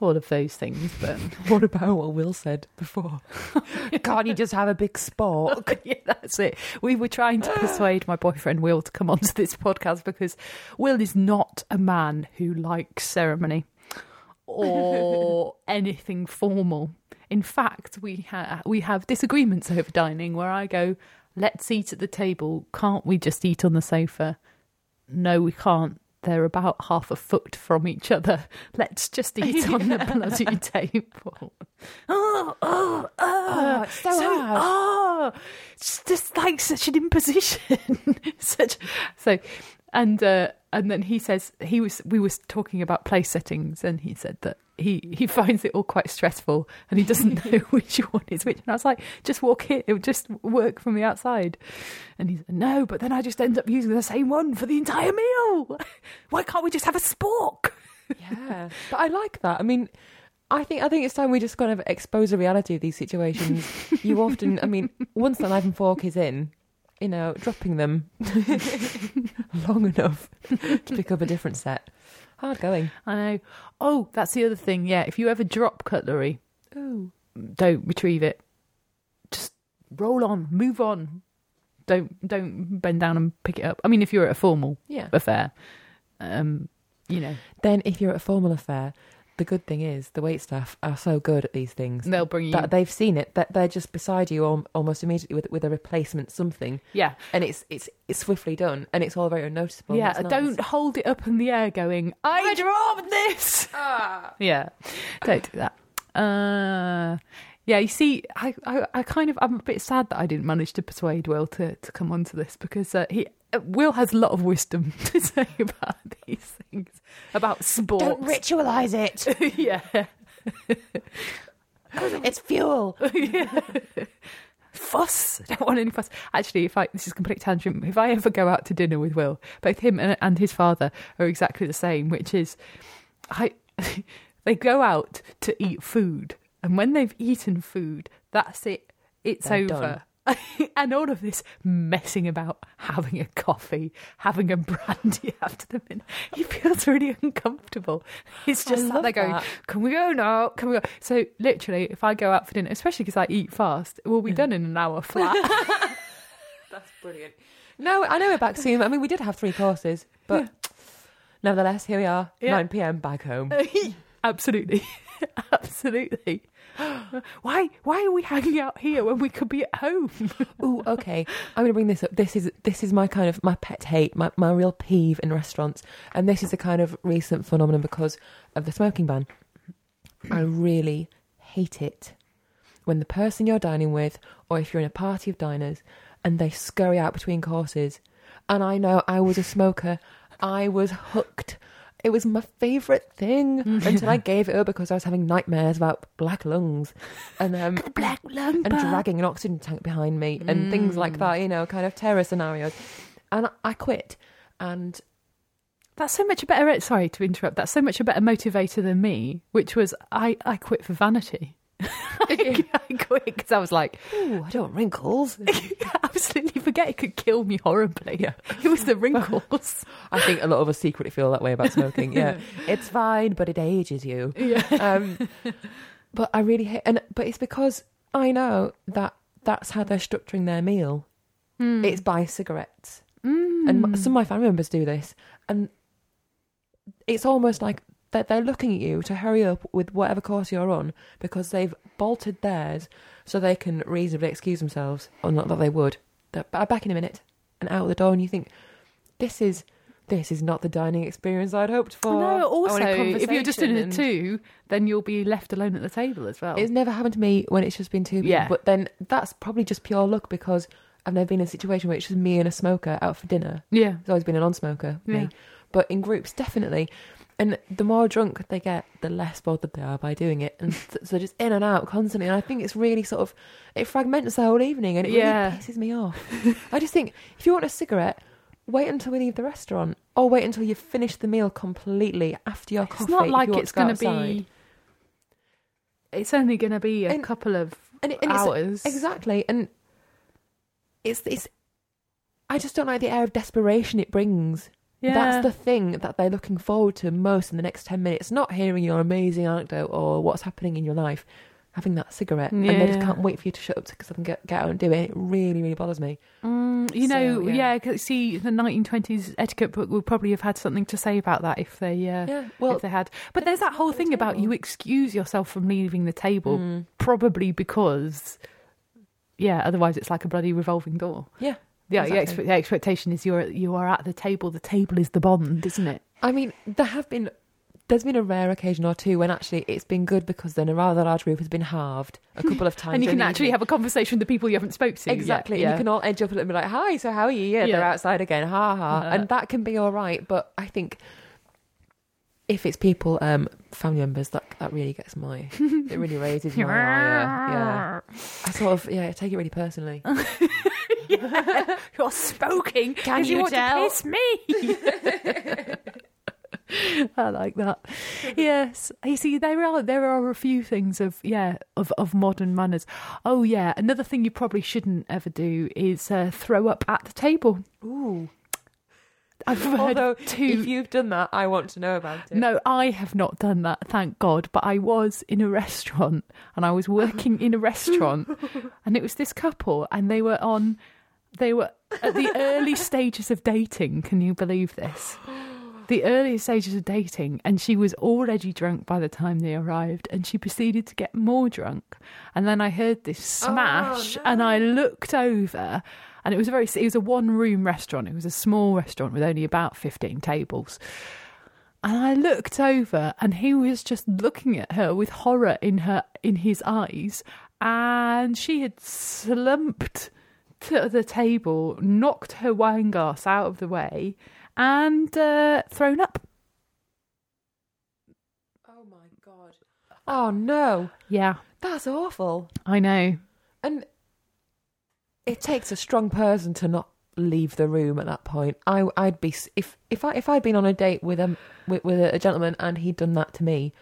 all of those things. But What about what Will said before? Can't you just have a big spork? yeah, that's it. We were trying to persuade my boyfriend Will to come onto this podcast because Will is not a man who likes ceremony or anything formal. In fact, we ha- we have disagreements over dining where I go, "Let's eat at the table. Can't we just eat on the sofa?" No, we can't they're about half a foot from each other. Let's just eat on the bloody table. Oh, oh, oh, it's so hard. Oh, it's just like such an imposition. such so, and uh, and then he says he was we was talking about place settings, and he said that he he finds it all quite stressful, and he doesn't know which one is which. And I was like, just walk in, it would just work from the outside. And he said, no, but then I just end up using the same one for the entire meal. Why can't we just have a spork? Yeah, but I like that. I mean, I think I think it's time we just kind of expose the reality of these situations. you often, I mean, once the knife and fork is in, you know, dropping them long enough to pick up a different set. Hard going. I know. Oh, that's the other thing. Yeah, if you ever drop cutlery, Oh, don't retrieve it. Just roll on, move on. Don't don't bend down and pick it up. I mean, if you're at a formal yeah. affair, um, you know Then if you're at a formal affair, the good thing is the wait staff are so good at these things. they'll bring you. That they've seen it, that they're just beside you al- almost immediately with with a replacement something, yeah, and it's it's it's swiftly done, and it's all very unnoticeable. yeah. Nice. Don't hold it up in the air, going, "I dropped this." Ah. Yeah, don't do that. Uh, yeah, you see, I, I, I kind of, I'm a bit sad that I didn't manage to persuade Will to, to come onto this because uh, he, Uh, Will has a lot of wisdom to say about these things, about sports. Don't ritualize it. yeah, it's fuel. fuss. I don't want any fuss. Actually, if I this is complete tangent. If I ever go out to dinner with Will, both him and, and his father are exactly the same, which is, I they go out to eat food, and when they've eaten food, that's it. It's They're over. and all of this messing about having a coffee, having a brandy after the minute, he feels really uncomfortable. He's just sat there going, that. can we go now? Can we go? So literally, if I go out for dinner, especially because I eat fast, it will be mm. done in an hour flat. That's brilliant. No, I know we're back soon. I mean, we did have three courses, but nevertheless, here we are, Yeah. 9 p.m. back home. Absolutely, absolutely. Why? Why are we hanging out here when we could be at home? Ooh, okay. I'm going to bring this up. This is this is my kind of my pet hate, my my real peeve in restaurants, and this is a kind of recent phenomenon because of the smoking ban. I really hate it when the person you're dining with, or if you're in a party of diners, and they scurry out between courses. And I know I was a smoker. I was hooked. It was my favourite thing until I gave it up because I was having nightmares about black lungs and um, Black lung and dragging an oxygen tank behind me and things like that, you know, kind of terror scenarios. And I quit. And That's so much a better. Sorry to interrupt. That's so much a better motivator than me, which was I. I quit for vanity. I, I quit because I was like, ooh, I don't want wrinkles. absolutely forget it could kill me horribly. Yeah. It was the wrinkles. I think a lot of us secretly feel that way about smoking. Yeah, it's fine, but it ages you. yeah. Um, but I really hate, and but it's because I know that that's how they're structuring their meal. It's by cigarettes, and some of my family members do this, and it's almost like that they're looking at you to hurry up with whatever course you're on because they've bolted theirs so they can reasonably excuse themselves, or not that they would. They're back in a minute and out the door, and you think this is. This is not the dining experience I'd hoped for. no, oh, also, if you're just in a two, then you'll be left alone at the table as well. It's never happened to me when it's just been two people. Yeah. But then that's probably just pure luck because I've never been in a situation where it's just me and a smoker out for dinner. yeah. It's always been a non-smoker, Yeah. me. But in groups, definitely. And the more drunk they get, the less bothered they are by doing it, and so just in and out constantly. And I think it's really sort of it fragments the whole evening, and it Yeah. really pisses me off. I just think if you want a cigarette, wait until we leave the restaurant, or wait until you've finished the meal completely after your coffee. It's not like it's going to be. It's only going to be a And- couple of and, it- and it's- hours. Exactly, and it's it's. I just don't like the air of desperation it brings. Yeah. That's the thing that they're looking forward to most in the next ten minutes. Not hearing your amazing anecdote or what's happening in your life, having that cigarette, and they just can't wait for you to shut up because they can get get out and do it. It really, really bothers me. Mm, you know, So, yeah. yeah. 'cause see, the 1920s etiquette book would probably have had something to say about that if they, uh, Yeah, well, if they had. But there's that whole thing about you excuse yourself from leaving the table, Mm. probably because, yeah, otherwise it's like a bloody revolving door. yeah. Yeah, the, Exactly. expe- the expectation is you're you are at the table. The table is the bond, isn't it? I mean, there have been. There's been a rare occasion or two when actually it's been good because then a rather large group has been halved a couple of times. and you can actually evening. have a conversation with the people you haven't spoke to. yet. Exactly. Yeah. And you can all edge up a little and be like, hi, so how are you? Yeah, Yeah. they're outside again. Ha ha. Uh-huh. And that can be all right. But I think if it's people, um, family members, that that really gets my, it really raises my ire. Yeah. I sort of, yeah, I take it really personally. You're smoking. Can you want tell? piss me? I like that. Yes, you see, there are there are a few things of yeah of of modern manners. Oh yeah, another thing you probably shouldn't ever do is uh, throw up at the table. Ooh. I've heard Although, two. if you've done that, I want to know about it. No, I have not done that, thank God. But I was in a restaurant and I was working in a restaurant, and it was this couple, and they were on, they were at the early stages of dating. Can you believe this? The early stages of dating, and she was already drunk by the time they arrived, and she proceeded to get more drunk. And then I heard this oh, smash, and I looked over, and it was a very, it was a one room restaurant. It was a small restaurant with only about fifteen tables. And I looked over and he was just looking at her with horror in her in his eyes and she had slumped to the table, knocked her wine glass out of the way and uh, thrown up. Oh my god. Oh no. Yeah, That's awful. I know. And it takes a strong person to not leave the room at that point. I, I'd be if if I if I'd been on a date with a with, with a gentleman and he'd done that to me,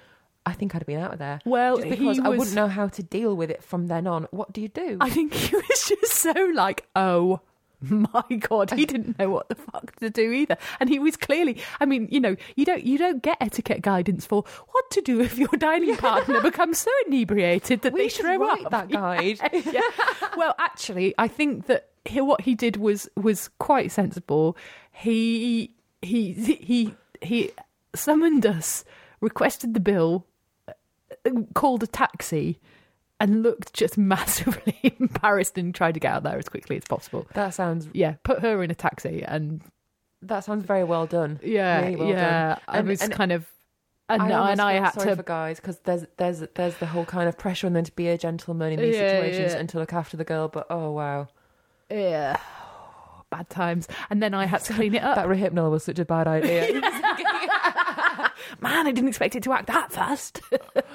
I think I'd have been out of there. Well, Just because he I wouldn't know how to deal with it from then on. What do you do? I think he was just so like, oh my god, he didn't know what the fuck to do either, and he was clearly. I mean, you know, you don't you don't get etiquette guidance for what to do if your dining partner becomes so inebriated that we they throw write up. that guide. yeah. Well, actually, I think that he, what he did was was quite sensible. He he he he summoned us, requested the bill, called a taxi, and looked just massively embarrassed and tried to get out there as quickly as possible. That sounds Yeah, put her in a taxi and that sounds very well done. yeah, Really well yeah. done. I And- was and kind of. And, I and I had sorry to for guys because there's there's there's the whole kind of pressure on them to be a gentleman in these Yeah, situations yeah. and to look after the girl. But oh wow, yeah, bad times. And then I had to clean it up. that Rohypnol was such a bad idea. Man, I didn't expect it to act that fast.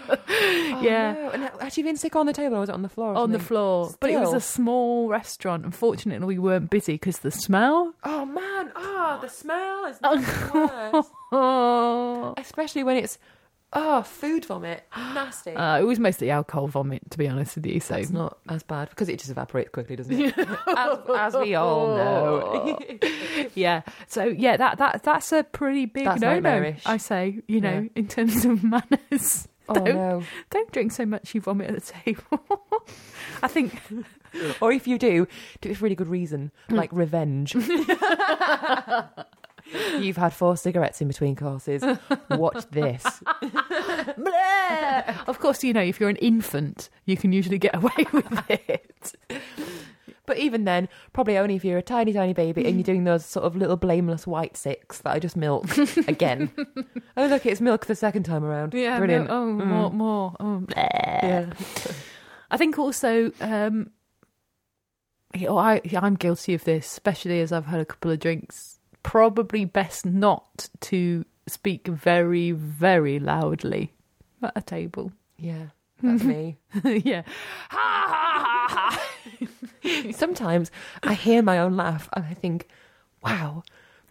Oh, yeah. no. And had she been sick on the table or was it on the floor? on the floor. But it was a small restaurant. Unfortunately, we weren't busy because the smell. Oh man, ah, the smell is the worst. Oh. Especially when it's oh food vomit, nasty. Uh, it was mostly alcohol vomit, to be honest with you. So it's not as bad because it just evaporates quickly, doesn't it? as, as we all know. yeah. So yeah, that that that's a pretty big That's no no. I say, you know, Yeah. in terms of manners. oh Don't- no. Don't drink so much you vomit at the table. I think Or if you do, do it for really good reason, Hmm. like revenge. You've had four cigarettes in between courses. Watch this. Of course, you know, if you're an infant, you can usually get away with it. But even then, probably only if you're a tiny, tiny baby and you're doing those sort of little blameless white six that I just milked again. oh, look, it's milk the second time around. Yeah, Brilliant. oh, Mm. more, more. Oh. Yeah. I think also, um, I I'm guilty of this, especially as I've had a couple of drinks. Probably best not to speak very, very loudly at a table. Yeah. That's me. yeah. Ha ha ha ha. Sometimes I hear my own laugh and I think, wow,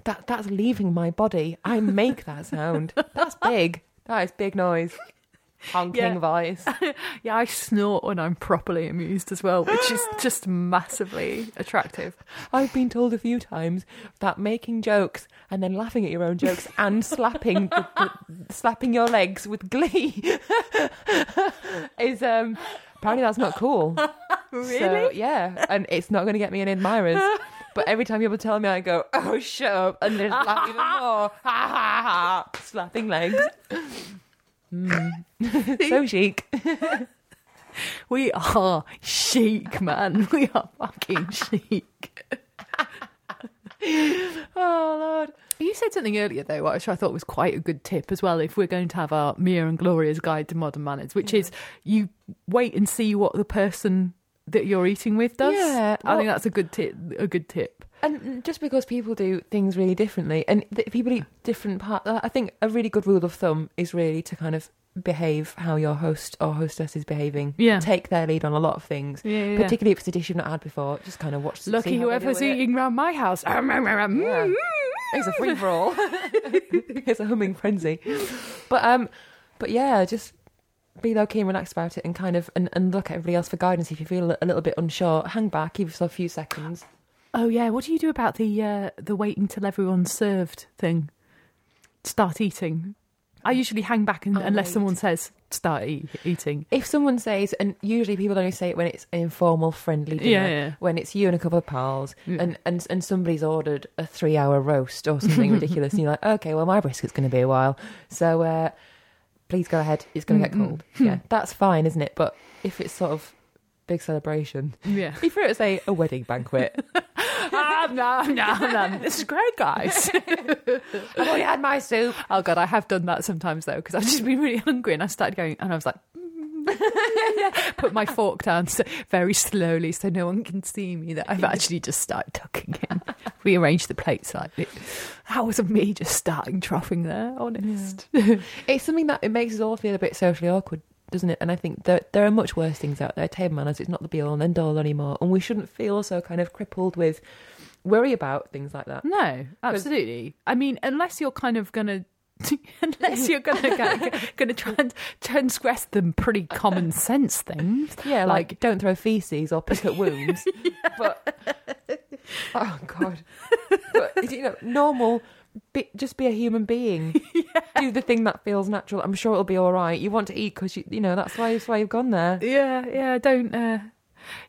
that, that's leaving my body. I make that sound. That's big. That is big noise. Honking Yeah. voice. Yeah, I snort when I'm properly amused as well, which is just massively attractive. I've been told a few times that making jokes and then laughing at your own jokes and slapping the, the, slapping your legs with glee is um apparently that's not cool. So yeah, and it's not going to get me any admirers. But every time people tell me, I go, "Oh, shut up!" and then laugh even more. Ha ha ha! Slapping legs. Mm. so chic. We are chic, man. We are fucking chic. Oh lord. You said something earlier, though, which I thought was quite a good tip as well. If we're going to have our Mia and Gloria's guide to modern manners, which is you wait and see what the person that you're eating with does. Yeah, I think that's a good tip. A good tip. And just because people do things really differently, and th- people eat different parts, I think a really good rule of thumb is really to kind of behave how your host or hostess is behaving. Yeah. Take their lead on a lot of things, Yeah, yeah. particularly if it's a dish you've not had before. Just kind of watch. Lucky whoever's it. eating round my house. Yeah. Mm. It's a free for all. it's a humming frenzy. But um, but yeah, just be low key and relaxed about it, and kind of and, and look at everybody else for guidance. If you feel a little bit unsure, hang back, give yourself a few seconds. Oh yeah, what do you do about the uh, the waiting till everyone's served thing? Start eating. I usually hang back and, Oh, unless wait. someone says start eat, eating. If someone says, and usually people only say it when it's an informal, friendly dinner, Yeah, yeah. when it's you and a couple of pals, Yeah. and, and and somebody's ordered a three-hour roast or something ridiculous, and you're like, okay, well, my brisket's going to be a while, so uh, please go ahead. It's going to get Mm, mm. cold. Yeah, that's fine, isn't it? But if it's sort of big celebration, Yeah. if it was say a wedding banquet, no, no, no. This is great, guys. I've already had my soup. oh god, I have done that sometimes though because I've just been really hungry and I started going and I was like. Put my fork down so, very slowly so no one can see me that I've actually just started tucking in. Rearrange the plate slightly. That wasn't me just starting troughing there, honest. It's something that it makes us all feel a bit socially awkward, doesn't it? And I think that there are much worse things out there. Table manners, it's not the be all and end all anymore, and we shouldn't feel so kind of crippled with worry about things like that. No, absolutely. I mean, unless you're kind of gonna, unless you're gonna gonna, gonna trans, transgress them pretty common sense things. Yeah, like, don't throw feces or pick at wounds. But oh god, but you know, normal. Be, just be a human being. Do the thing that feels natural. I'm sure it'll be all right. You want to eat because you, you know, that's why that's why you've gone there. Yeah, yeah. Don't. Uh,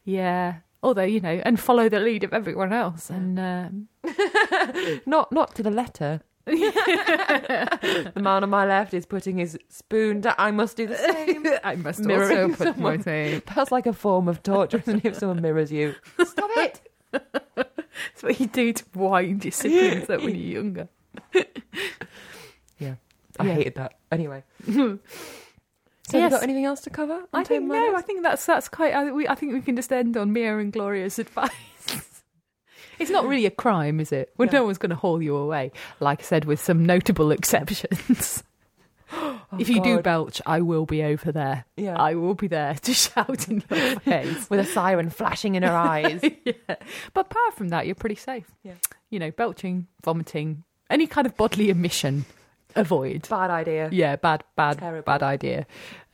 yeah. Although you know, and follow the lead of everyone else, and um, Not not to the letter. the man on my left is putting his spoon down. I must do the same. I must Mirroring also put my someone. thing. That's like a form of torture, isn't it? If someone mirrors you, stop it. That's what you do to wind your siblings up when you're younger. Yeah, I Yeah. hated that. Anyway, so have Yes. you got anything else to cover? on I think no. I think that's that's quite. I, we, I think we can just end on Mia and Gloria's advice. It's not really a crime, is it? Well, No. no one's going to haul you away. Like I said, with some notable exceptions. Oh, if you do God. belch, I will be over there. Yeah. I will be there to shout in your face. with a siren flashing in her eyes. yeah. But apart from that, you're pretty safe. Yeah. You know, belching, vomiting, any kind of bodily emission, avoid. Bad idea. Yeah, bad, bad, Terrible. bad idea.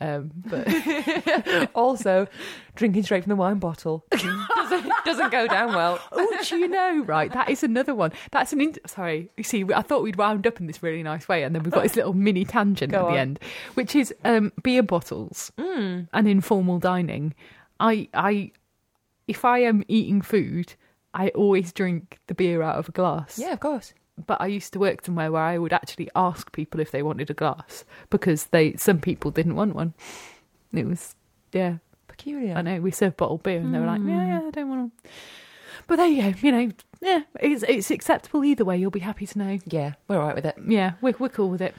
Um, but Also, drinking straight from the wine bottle doesn't, doesn't go down well. oh, do you know? Right, that is another one. That's an. In- Sorry, you see, I thought we'd wound up in this really nice way, and then we've got this little mini tangent Go at on. the end, which is um, beer bottles Mm. and informal dining. I, I, if I am eating food, I always drink the beer out of a glass. Yeah, of course. But I used to work somewhere where I would actually ask people if they wanted a glass because they some people didn't want one. It was yeah, Peculiar. I know we served bottled beer and they were like hmm. yeah yeah I don't want them. But there you go, you know yeah it's it's acceptable either way. You'll be happy to know. Yeah, we're all right with it. Yeah, we're we're cool with it.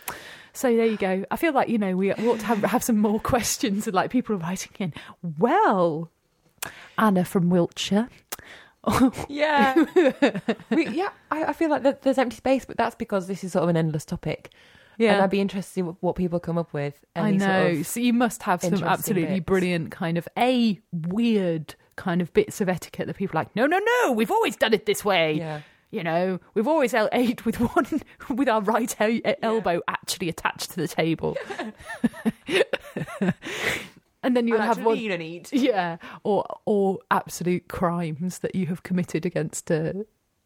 So there you go. I feel like you know we ought to have have some more questions and like people are writing in. Well, Anna from Wiltshire. Yeah. we, yeah, I, I feel like there's empty space, but that's because this is sort of an endless topic. Yeah. And I'd be interested to see what, what people come up with. I know. Sort of, so you must have some absolutely bits. brilliant kind of a weird kind of bits of etiquette that people are like, no, no, no, we've always done it this way. yeah. You know, we've always ate with one with our right el- elbow actually attached to the table. and then you'll And have one eat and eat. yeah, or or absolute crimes that you have committed against a,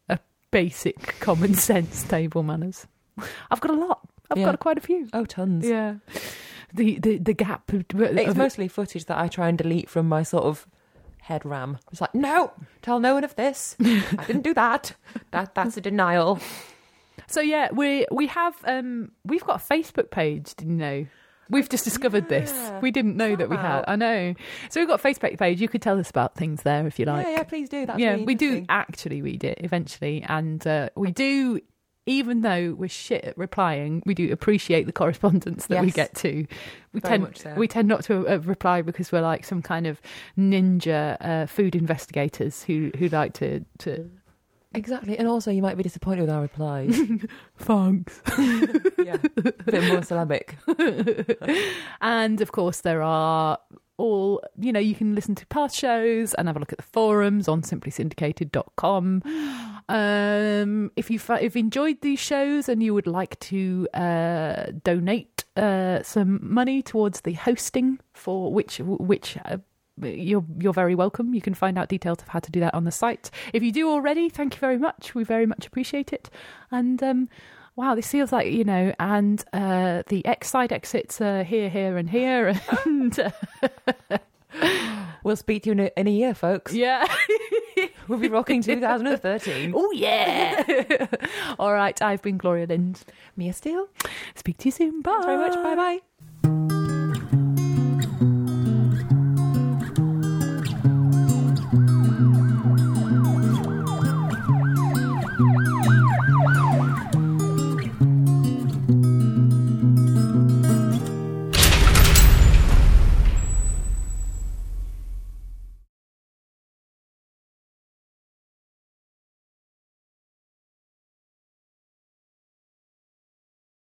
a basic common sense table manners. I've got a lot. I've Yeah. got quite a few. Oh, tons. Yeah. The the the gap. It's of- mostly footage that I try and delete from my sort of head ram. It's like, no, tell no one of this. I didn't do that. That that's a denial. so yeah, we we have um we've got a Facebook page. Didn't you know? We've just discovered this. We didn't know that we had. I know. So we've got a Facebook page. You could tell us about things there if you like. yeah, yeah, please do. That's yeah, really we do actually read it eventually, and uh, we do even though we're shit at replying, we do appreciate the correspondence that we get to. We Very tend so. we tend not to uh, reply because we're like some kind of ninja uh, food investigators who who like to to Exactly. And also, you might be disappointed with our replies. thanks. yeah. A bit more syllabic. and of course, there are all, you know, you can listen to past shows and have a look at the forums on simplysyndicated.com. Um, if you if you've enjoyed these shows and you would like to uh, donate uh, some money towards the hosting for which which uh, you're you're very welcome. You can find out details of how to do that on the site. If you do already, thank you very much. We very much appreciate it. And um, wow, this feels like you know. And uh, the X side exits are here, here, and here. And uh, We'll speak to you in a, in a year, folks. yeah. We'll be rocking 2013. oh yeah. All right. I've been Gloria Lindh. Mia Steel. Speak to you soon. Bye. Thanks very much. Bye bye.